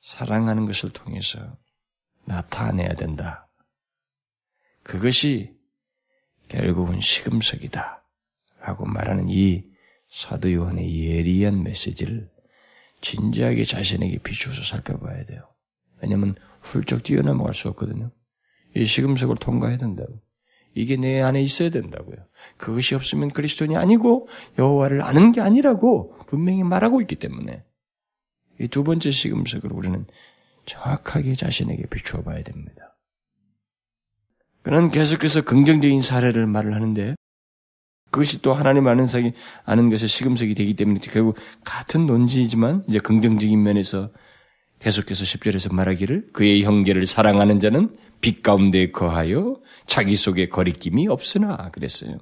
사랑하는 것을 통해서 나타내야 된다. 그것이 결국은 시금석이다. 라고 말하는 이 사도 요한의 예리한 메시지를 진지하게 자신에게 비추어서 살펴봐야 돼요. 왜냐하면 훌쩍 뛰어넘어갈 수 없거든요. 이 시금석을 통과해야 된다고. 이게 내 안에 있어야 된다고요. 그것이 없으면 그리스도인이 아니고 여호와를 아는 게 아니라고 분명히 말하고 있기 때문에 이 두 번째 시금석을 우리는 정확하게 자신에게 비추어 봐야 됩니다. 그는 계속해서 긍정적인 사례를 말을 하는데 그것이 또 하나님 아는 사이 아는 것의 시금석이 되기 때문에 결국 같은 논지이지만 이제 긍정적인 면에서 계속해서 10절에서 말하기를 그의 형제를 사랑하는 자는 빛 가운데 거하여 자기 속에 거리낌이 없으나 그랬어요.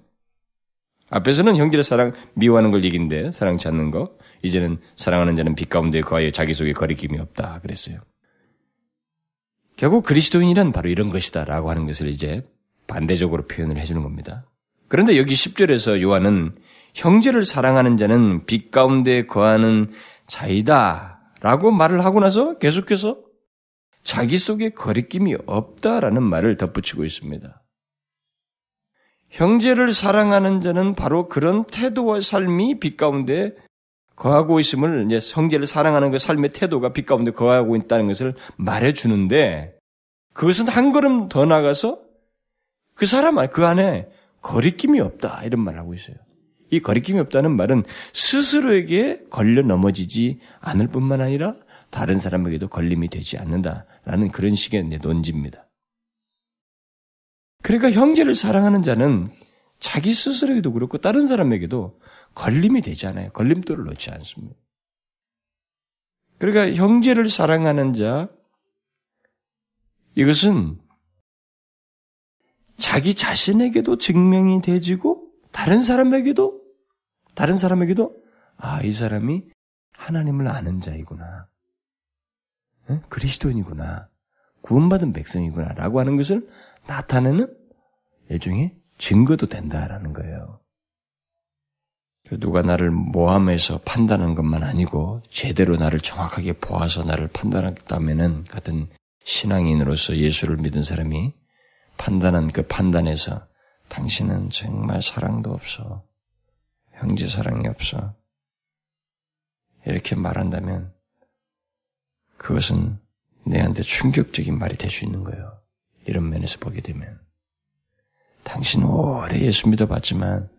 앞에서는 형제를 사랑 미워하는 걸 얘긴데 사랑치 않는 거 이제는 사랑하는 자는 빛 가운데 거하여 자기 속에 거리낌이 없다 그랬어요. 결국 그리스도인이란 바로 이런 것이다라고 하는 것을 이제 반대적으로 표현을 해주는 겁니다. 그런데 여기 10절에서 요한은 형제를 사랑하는 자는 빛 가운데 거하는 자이다 라고 말을 하고 나서 계속해서 자기 속에 거리낌이 없다라는 말을 덧붙이고 있습니다. 형제를 사랑하는 자는 바로 그런 태도와 삶이 빛 가운데 거하고 있음을 이제 형제를 사랑하는 그 삶의 태도가 빛 가운데 거하고 있다는 것을 말해 주는데 그것은 한 걸음 더 나가서 그 사람 그 안에 거리낌이 없다 이런 말을 하고 있어요. 이 거리낌이 없다는 말은 스스로에게 걸려 넘어지지 않을 뿐만 아니라 다른 사람에게도 걸림이 되지 않는다 라는 그런 식의 논지입니다. 그러니까 형제를 사랑하는 자는 자기 스스로에게도 그렇고 다른 사람에게도 걸림이 되지 않아요. 걸림돌을 놓지 않습니다. 그러니까 형제를 사랑하는 자 이것은 자기 자신에게도 증명이 되지고 다른 사람에게도 다른 사람에게도 아, 이 사람이 하나님을 아는 자이구나. 응? 그리스도인이구나. 구원받은 백성이구나. 라고 하는 것을 나타내는 일종의 증거도 된다라는 거예요. 그 누가 나를 모함해서 판단하는 것만 아니고 제대로 나를 정확하게 보아서 나를 판단했다면은 같은 신앙인으로서 예수를 믿은 사람이 판단한 그 판단에서 당신은 정말 사랑도 없어. 형제 사랑이 없어. 이렇게 말한다면 그것은 내한테 충격적인 말이 될 수 있는 거예요. 이런 면에서 보게 되면. 당신 오래 예수 믿어봤지만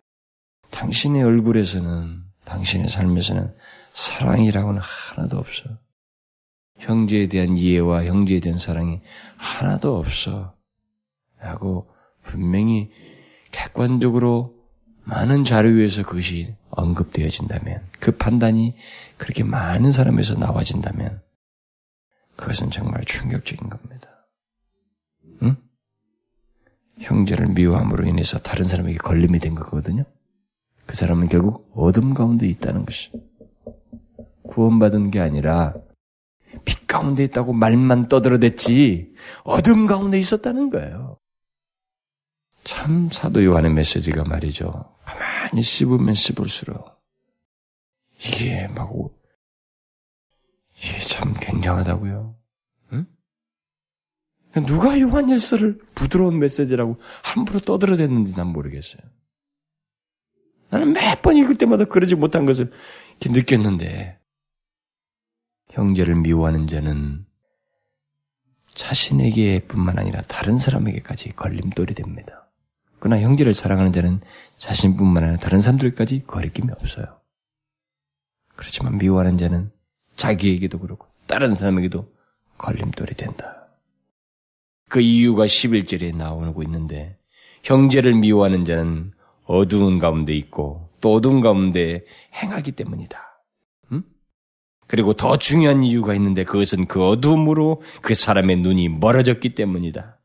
당신의 얼굴에서는 당신의 삶에서는 사랑이라고는 하나도 없어. 형제에 대한 이해와 형제에 대한 사랑이 하나도 없어. 라고 분명히 객관적으로 많은 자료에서 그것이 언급되어진다면, 그 판단이 그렇게 많은 사람에서 나와진다면, 그것은 정말 충격적인 겁니다. 응? 형제를 미워함으로 인해서 다른 사람에게 걸림이 된 거거든요. 그 사람은 결국 어둠 가운데 있다는 것이. 구원받은 게 아니라 빛 가운데 있다고 말만 떠들어댔지 어둠 가운데 있었다는 거예요. 참 사도 요한의 메시지가 말이죠. 가만히 씹으면 씹을수록 이게 막 이게 참 굉장하다고요. 응? 누가 요한일서를 부드러운 메시지라고 함부로 떠들어댔는지 난 모르겠어요. 나는 몇 번 읽을 때마다 그러지 못한 것을 느꼈는데 형제를 미워하는 자는 자신에게뿐만 아니라 다른 사람에게까지 걸림돌이 됩니다. 그러나 형제를 사랑하는 자는 자신뿐만 아니라 다른 사람들까지 거리낌이 없어요. 그렇지만 미워하는 자는 자기에게도 그렇고 다른 사람에게도 걸림돌이 된다. 그 이유가 11절에 나오고 있는데 형제를 미워하는 자는 어두운 가운데 있고 또 어두운 가운데 행하기 때문이다. 그리고 더 중요한 이유가 있는데 그것은 그 어두움으로 그 사람의 눈이 멀어졌기 때문이다.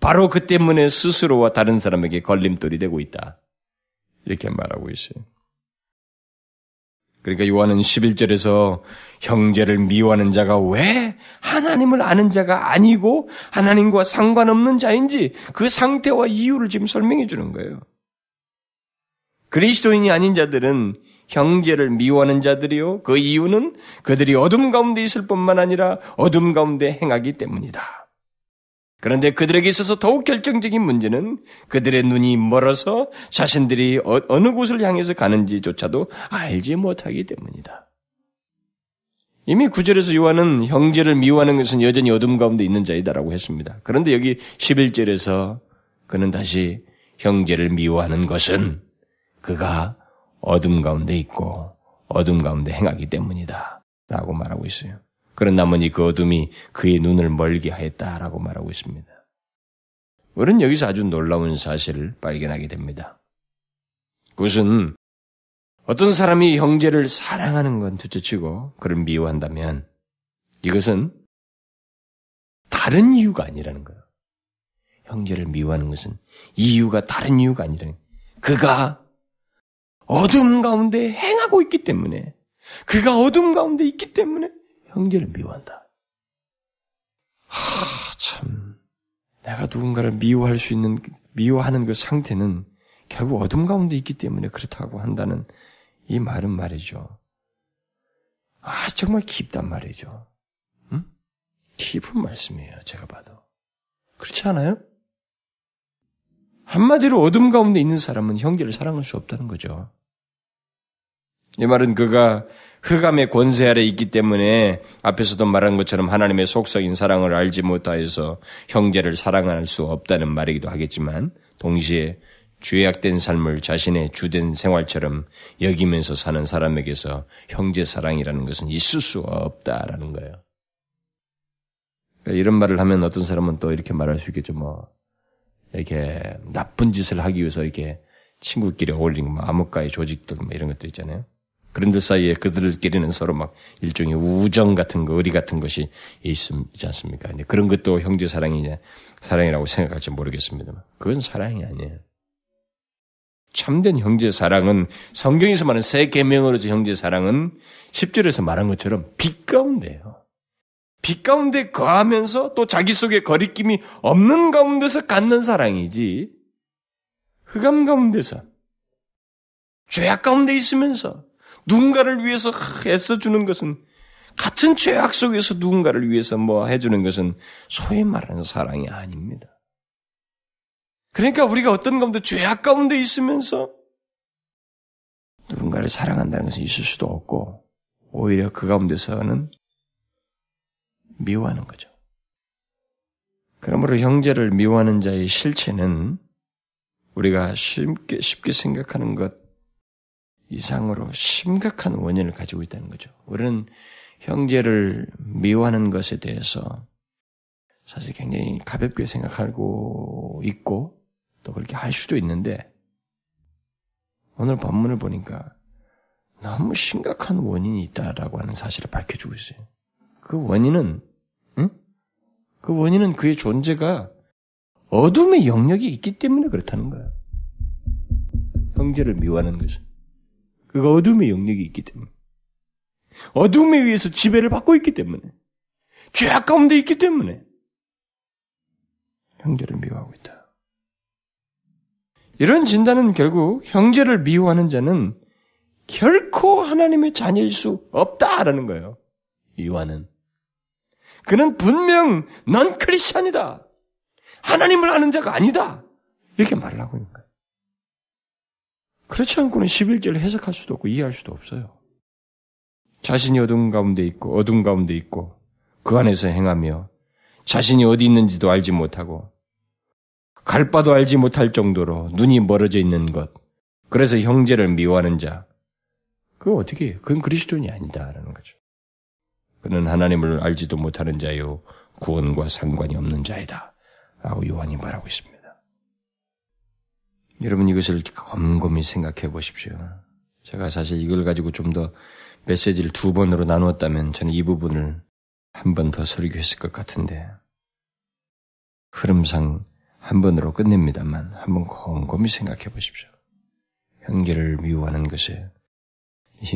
바로 그 때문에 스스로와 다른 사람에게 걸림돌이 되고 있다. 이렇게 말하고 있어요. 그러니까 요한은 11절에서 형제를 미워하는 자가 왜 하나님을 아는 자가 아니고 하나님과 상관없는 자인지 그 상태와 이유를 지금 설명해 주는 거예요. 그리스도인이 아닌 자들은 형제를 미워하는 자들이요. 그 이유는 그들이 어둠 가운데 있을 뿐만 아니라 어둠 가운데 행하기 때문이다. 그런데 그들에게 있어서 더욱 결정적인 문제는 그들의 눈이 멀어서 자신들이 어, 어느 곳을 향해서 가는지조차도 알지 못하기 때문이다. 이미 구절에서 요한은 형제를 미워하는 것은 여전히 어둠 가운데 있는 자이다라고 했습니다. 그런데 여기 11절에서 그는 다시 형제를 미워하는 것은 그가 어둠 가운데 있고 어둠 가운데 행하기 때문이다. 라고 말하고 있어요. 그런 나머지 그 어둠이 그의 눈을 멀게 하였다라고 말하고 있습니다. 우리는 여기서 아주 놀라운 사실을 발견하게 됩니다. 그것은 어떤 사람이 형제를 사랑하는 건 둘째치고 그를 미워한다면 이것은 다른 이유가 아니라는 거예요. 형제를 미워하는 것은 이유가 다른 이유가 아니라는 거예요. 그가 어둠 가운데 행하고 있기 때문에 그가 어둠 가운데 있기 때문에 형제를 미워한다. 하, 참. 내가 누군가를 미워할 수 있는, 미워하는 그 상태는 결국 어둠 가운데 있기 때문에 그렇다고 한다는 이 말은 말이죠. 아, 정말 깊단 말이죠. 응? 깊은 말씀이에요, 제가 봐도. 그렇지 않아요? 한마디로 어둠 가운데 있는 사람은 형제를 사랑할 수 없다는 거죠. 이 말은 그가 흑암의 권세 아래 있기 때문에 앞에서도 말한 것처럼 하나님의 속성인 사랑을 알지 못하여서 형제를 사랑할 수 없다는 말이기도 하겠지만 동시에 죄악된 삶을 자신의 주된 생활처럼 여기면서 사는 사람에게서 형제 사랑이라는 것은 있을 수 없다라는 거예요. 그러니까 이런 말을 하면 어떤 사람은 또 이렇게 말할 수 있겠죠. 뭐 이렇게 나쁜 짓을 하기 위해서 이렇게 친구끼리 어울리는 뭐 암흑가의 조직들 뭐 이런 것들 있잖아요. 그런들 사이에 그들끼리는 서로 막 일종의 우정 같은 거, 의리 같은 것이 있지 않습니까? 그런 것도 형제 사랑이냐, 사랑이라고 생각할지 모르겠습니다만. 그건 사랑이 아니에요. 참된 형제 사랑은 성경에서 말하는 새 계명으로서 형제 사랑은 10절에서 말한 것처럼 빛 가운데예요. 빛 가운데 거하면서 또 자기 속에 거리낌이 없는 가운데서 갖는 사랑이지. 흑암 가운데서 죄악 가운데 있으면서 누군가를 위해서 애써주는 것은 같은 죄악 속에서 누군가를 위해서 뭐 해주는 것은 소위 말하는 사랑이 아닙니다. 그러니까 우리가 어떤 가운데 죄악 가운데 있으면서 누군가를 사랑한다는 것은 있을 수도 없고 오히려 그 가운데서는 미워하는 거죠. 그러므로 형제를 미워하는 자의 실체는 우리가 쉽게, 쉽게 생각하는 것 이상으로 심각한 원인을 가지고 있다는 거죠. 우리는 형제를 미워하는 것에 대해서 사실 굉장히 가볍게 생각하고 있고 또 그렇게 할 수도 있는데 오늘 본문을 보니까 너무 심각한 원인이 있다라고 하는 사실을 밝혀주고 있어요. 그 원인은, 응? 그 원인은 그의 존재가 어둠의 영역이 있기 때문에 그렇다는 거야. 형제를 미워하는 것은. 그가 어둠의 영역이 있기 때문에. 어둠에 의해서 지배를 받고 있기 때문에. 죄악 가운데 있기 때문에. 형제를 미워하고 있다. 이런 진단은 결국 형제를 미워하는 자는 결코 하나님의 자녀일 수 없다라는 거예요. 이완은. 그는 분명 넌 크리스천이다. 하나님을 아는 자가 아니다. 이렇게 말을 하고 있는 거예요. 그렇지 않고는 11절을 해석할 수도 없고 이해할 수도 없어요. 자신이 어둠 가운데 있고 어둠 가운데 있고 그 안에서 행하며 자신이 어디 있는지도 알지 못하고 갈 바도 알지 못할 정도로 눈이 멀어져 있는 것. 그래서 형제를 미워하는 자. 그거 어떻게 해요? 그건 그리스도인이 아니다라는 거죠. 그는 하나님을 알지도 못하는 자요 구원과 상관이 없는 자이다. 라고 요한이 말하고 있습니다. 여러분 이것을 곰곰이 생각해 보십시오. 제가 사실 이걸 가지고 좀 더 메시지를 두 번으로 나누었다면 저는 이 부분을 한 번 더 설교했을 것 같은데 흐름상 한 번으로 끝냅니다만 한 번 곰곰이 생각해 보십시오. 형제를 미워하는 것에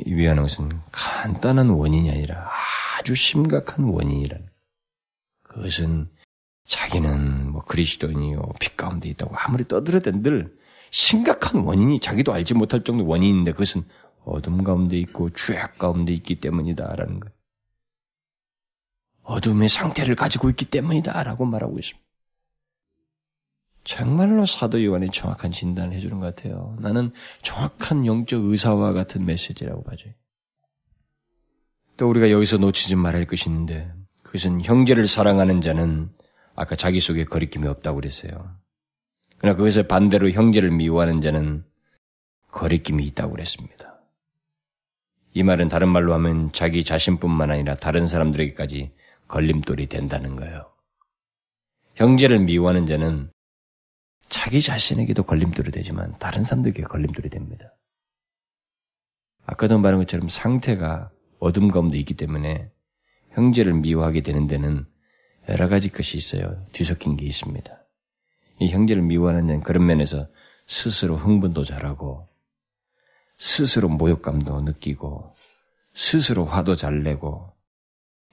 위하는 것은 간단한 원인이 아니라 아주 심각한 원인이라는. 그것은 자기는 뭐 그리스도인이요 빛 가운데 있다고 아무리 떠들어댄 늘 심각한 원인이 자기도 알지 못할 정도 원인인데 그것은 어둠 가운데 있고 죄악 가운데 있기 때문이다라는 것. 어둠의 상태를 가지고 있기 때문이다라고 말하고 있습니다. 정말로 사도 요한이 정확한 진단을 해주는 것 같아요. 나는 정확한 영적 의사와 같은 메시지라고 봐죠. 또 우리가 여기서 놓치지 말할 것이 있는데 그것은 형제를 사랑하는 자는 아까 자기 속에 거리낌이 없다고 그랬어요. 그러나 그것에 반대로 형제를 미워하는 자는 거리낌이 있다고 그랬습니다. 이 말은 다른 말로 하면 자기 자신뿐만 아니라 다른 사람들에게까지 걸림돌이 된다는 거예요. 형제를 미워하는 자는 자기 자신에게도 걸림돌이 되지만 다른 사람들에게 걸림돌이 됩니다. 아까도 말한 것처럼 상태가 어둠 가운데 있기 때문에 형제를 미워하게 되는 데는 여러 가지 것이 있어요. 뒤섞인 게 있습니다. 이 형제를 미워하는 그런 면에서 스스로 흥분도 잘하고 스스로 모욕감도 느끼고 스스로 화도 잘 내고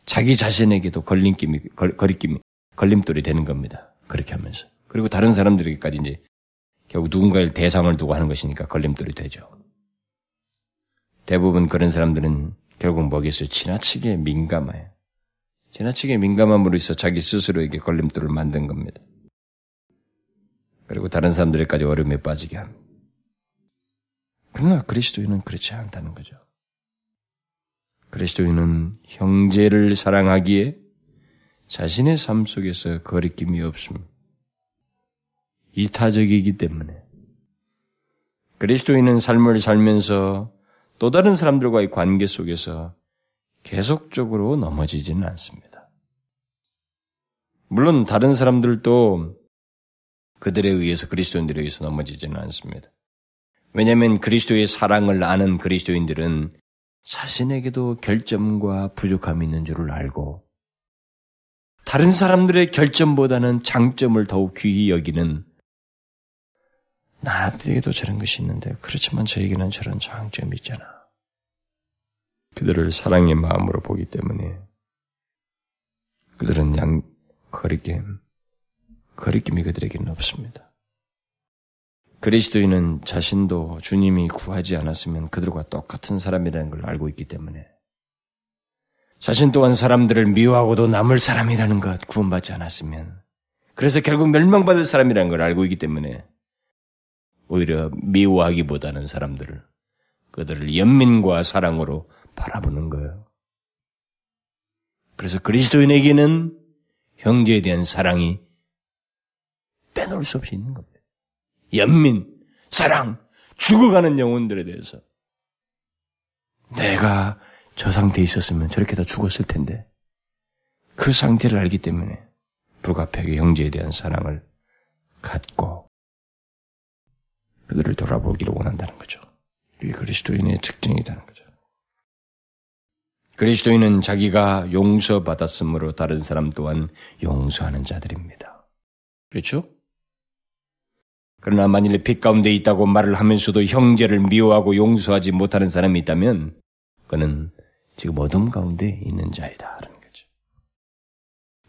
자기 자신에게도 걸림김이 거리낌이 걸림돌이 되는 겁니다. 그렇게 하면서 그리고 다른 사람들에게까지 이제 결국 누군가를 대상을 두고 하는 것이니까 걸림돌이 되죠. 대부분 그런 사람들은 결국 뭐겠어요? 지나치게 민감해요. 지나치게 민감함으로 있어 자기 스스로에게 걸림돌을 만든 겁니다. 그리고 다른 사람들에게까지 어려움에 빠지게 합니다. 그러나 그리스도인은 그렇지 않다는 거죠. 그리스도인은 형제를 사랑하기에 자신의 삶 속에서 거리낌이 없습니다. 이타적이기 때문에 그리스도인은 삶을 살면서 또 다른 사람들과의 관계 속에서 계속적으로 넘어지지는 않습니다. 물론 다른 사람들도 그들에 의해서 그리스도인들에 의해서 넘어지지는 않습니다. 왜냐하면 그리스도의 사랑을 아는 그리스도인들은 자신에게도 결점과 부족함이 있는 줄을 알고 다른 사람들의 결점보다는 장점을 더욱 귀히 여기는 나한테도 저런 것이 있는데 그렇지만 저에게는 저런 장점이 있잖아. 그들을 사랑의 마음으로 보기 때문에 그들은 양 거리낌, 거리낌이 그들에게는 없습니다. 그리스도인은 자신도 주님이 구하지 않았으면 그들과 똑같은 사람이라는 걸 알고 있기 때문에 자신 또한 사람들을 미워하고도 남을 사람이라는 것 구원받지 않았으면 그래서 결국 멸망받을 사람이라는 걸 알고 있기 때문에 오히려 미워하기보다는 사람들을 그들을 연민과 사랑으로 바라보는 거예요. 그래서 그리스도인에게는 형제에 대한 사랑이 빼놓을 수 없이 있는 겁니다. 연민, 사랑, 죽어가는 영혼들에 대해서 내가 저 상태에 있었으면 저렇게 다 죽었을 텐데 그 상태를 알기 때문에 불가피하게 형제에 대한 사랑을 갖고 그들을 돌아보기를 원한다는 거죠. 이게 그리스도인의 특징이라는 거죠. 그리스도인은 자기가 용서받았으므로 다른 사람 또한 용서하는 자들입니다. 그렇죠? 그러나 만일 빛 가운데 있다고 말을 하면서도 형제를 미워하고 용서하지 못하는 사람이 있다면 그는 지금 어둠 가운데 있는 자이다. 라는 거죠.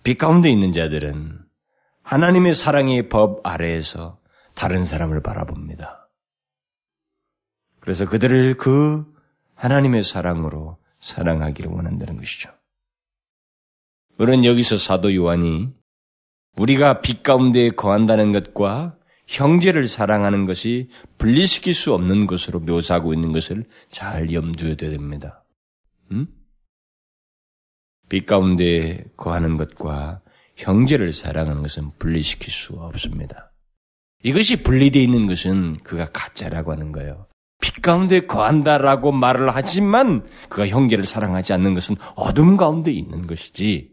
빛 가운데 있는 자들은 하나님의 사랑의 법 아래에서 다른 사람을 바라봅니다. 그래서 그들을 그 하나님의 사랑으로 사랑하기를 원한다는 것이죠. 우리는 여기서 사도 요한이 우리가 빛 가운데 거한다는 것과 형제를 사랑하는 것이 분리시킬 수 없는 것으로 묘사하고 있는 것을 잘 염두에 둬야 됩니다. 음? 빛 가운데 거하는 것과 형제를 사랑하는 것은 분리시킬 수 없습니다. 이것이 분리되어 있는 것은 그가 가짜라고 하는 거예요. 빛 가운데 거한다라고 말을 하지만 그가 형제를 사랑하지 않는 것은 어둠 가운데 있는 것이지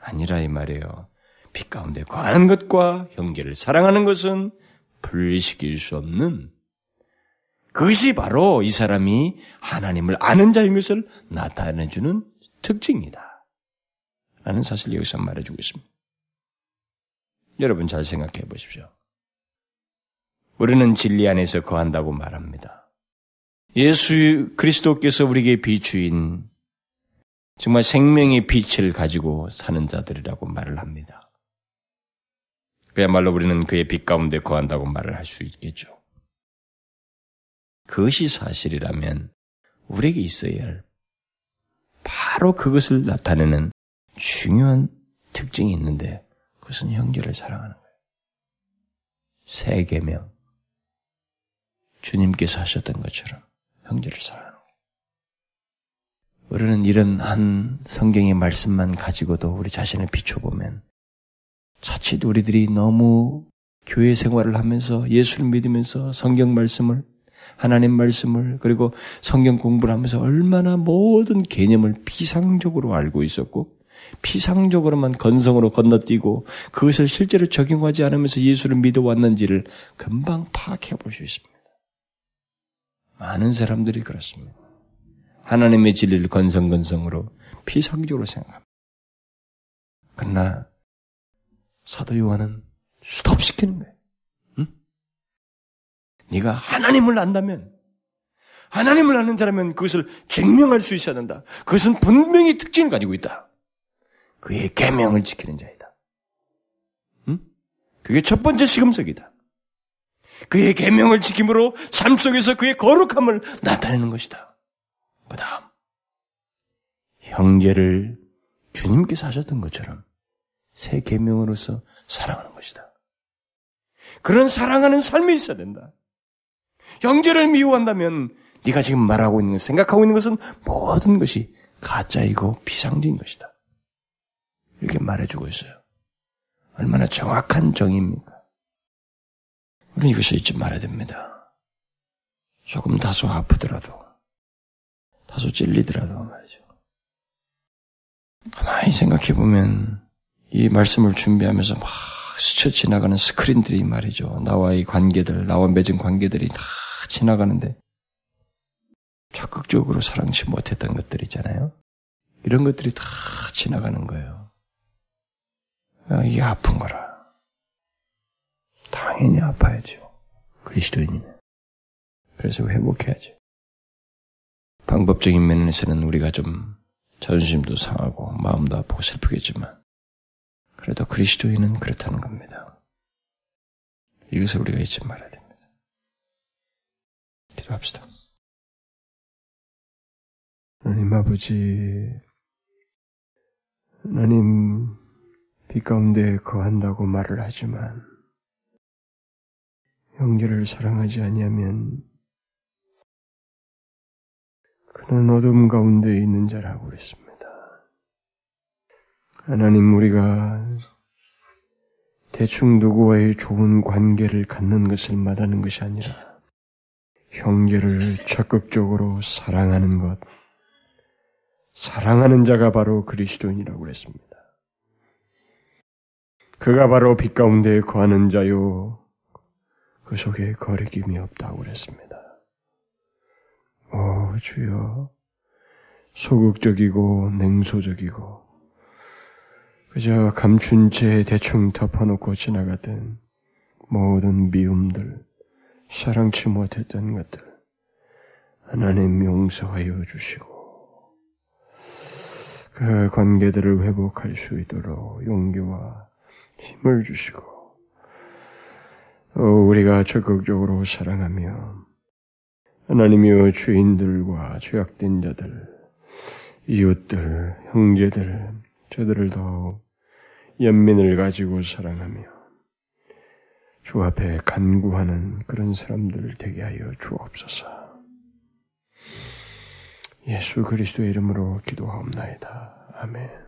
아니라 이 말이에요. 빛 가운데 거하는 것과 형제를 사랑하는 것은 분리시킬 수 없는 그것이 바로 이 사람이 하나님을 아는 자인 것을 나타내주는 특징이다. 라는 사실을 여기서 말해주고 있습니다. 여러분 잘 생각해 보십시오. 우리는 진리 안에서 거한다고 말합니다. 예수 그리스도께서 우리에게 비추인 정말 생명의 빛을 가지고 사는 자들이라고 말을 합니다. 그야말로 우리는 그의 빛 가운데 거한다고 말을 할 수 있겠죠. 그것이 사실이라면 우리에게 있어야 할 바로 그것을 나타내는 중요한 특징이 있는데 그것은 형제를 사랑하는 거예요. 세 계명 주님께서 하셨던 것처럼 형제를 사랑하는 거예요. 우리는 이런 한 성경의 말씀만 가지고도 우리 자신을 비춰보면 자칫 우리들이 너무 교회 생활을 하면서 예수를 믿으면서 성경 말씀을 하나님 말씀을 그리고 성경 공부를 하면서 얼마나 모든 개념을 피상적으로 알고 있었고 피상적으로만 건성으로 건너뛰고 그것을 실제로 적용하지 않으면서 예수를 믿어왔는지를 금방 파악해 볼 수 있습니다. 많은 사람들이 그렇습니다. 하나님의 진리를 건성건성으로 피상적으로 생각합니다. 그러나 사도 요한은 스톱시키는 거예요. 응? 네가 하나님을 안다면 하나님을 아는 자라면 그것을 증명할 수 있어야 된다. 그것은 분명히 특징을 가지고 있다. 그의 계명을 지키는 자이다. 응? 그게 첫 번째 시금석이다. 그의 계명을 지킴으로 삶 속에서 그의 거룩함을 나타내는 것이다. 그 다음 형제를 주님께서 하셨던 것처럼 새 계명으로서 사랑하는 것이다. 그런 사랑하는 삶이 있어야 된다. 형제를 미워한다면 네가 지금 말하고 있는 것, 생각하고 있는 것은 모든 것이 가짜이고 비상적인 것이다. 이렇게 말해주고 있어요. 얼마나 정확한 정의입니까? 우리는 이것을 잊지 말아야 됩니다. 조금 다소 아프더라도, 다소 찔리더라도 말이죠. 가만히 생각해보면 이 말씀을 준비하면서 막 스쳐 지나가는 스크린들이 말이죠. 나와의 관계들, 나와 맺은 관계들이 다 지나가는데 적극적으로 사랑치 못했던 것들 있잖아요. 이런 것들이 다 지나가는 거예요. 아, 이게 아픈 거라. 당연히 아파야죠. 그리스도인이면. 그래서 회복해야죠. 방법적인 면에서는 우리가 좀 자존심도 상하고 마음도 아프고 슬프겠지만 그래도 그리스도인은 그렇다는 겁니다. 이것을 우리가 잊지 말아야 됩니다. 기도합시다. 하나님 아버지, 하나님 빛 가운데 거한다고 말을 하지만 형제를 사랑하지 아니하면 그는 어둠 가운데 있는 자라고 그랬습니다. 하나님 우리가 대충 누구와의 좋은 관계를 갖는 것을 말하는 것이 아니라 형제를 적극적으로 사랑하는 것, 사랑하는 자가 바로 그리스도인이라고 그랬습니다. 그가 바로 빛 가운데 거하는 자요, 그 속에 거리낌이 없다고 그랬습니다. 오, 주여, 소극적이고 냉소적이고, 그저 감춘 채 대충 덮어놓고 지나가던 모든 미움들, 사랑치 못했던 것들, 하나님 용서하여 주시고, 그 관계들을 회복할 수 있도록 용기와 힘을 주시고, 어, 우리가 적극적으로 사랑하며, 하나님이여 주인들과 죄악된 자들, 이웃들, 형제들, 저들을 더욱 연민을 가지고 사랑하며 주 앞에 간구하는 그런 사람들 되게 하여 주옵소서. 예수 그리스도의 이름으로 기도하옵나이다. 아멘.